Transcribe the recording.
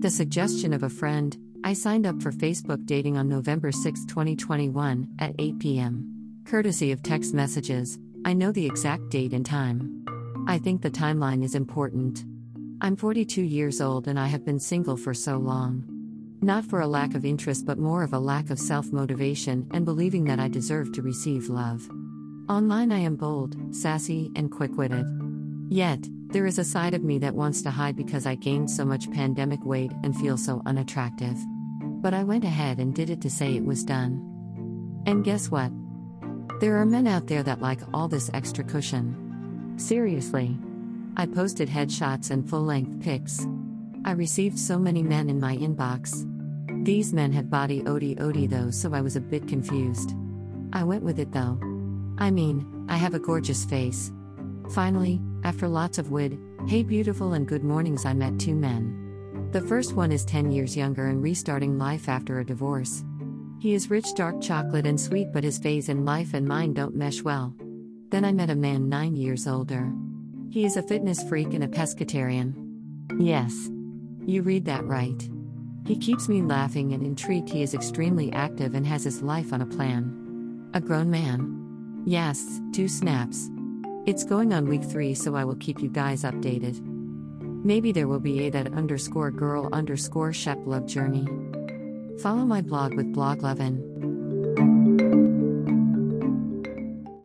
At the suggestion of a friend, I signed up for Facebook dating on November 6, 2021, at 8 p.m. Courtesy of text messages, I know the exact date and time. I think the timeline is important. I'm 42 years old and I have been single for so long. Not for a lack of interest, but more of a lack of self motivation and believing that I deserve to receive love. Online, I am bold, sassy, and quick witted. Yet, there is a side of me that wants to hide because I gained so much pandemic weight and feel so unattractive. But I went ahead and did it to say it was done. And guess what? There are men out there that like all this extra cushion. Seriously. I posted headshots and full length pics. I received so many men in my inbox. These men had body odie odie though, so I was a bit confused. I went with it though. I mean, I have a gorgeous face. Finally, after lots of wood, hey beautiful and good mornings, I met two men. The first one is 10 years younger and restarting life after a divorce. He is rich, dark chocolate, and sweet, but his phase in life and mine don't mesh well. Then I met a man 9 years older. He is a fitness freak and a pescatarian. Yes. You read that right. He keeps me laughing and intrigued. He is extremely active and has his life on a plan. A grown man. Yes, two snaps. It's going on week three, so I will keep you guys updated. Maybe there will be a that underscore girl underscore shep love journey. Follow my blog with Bloglovin'.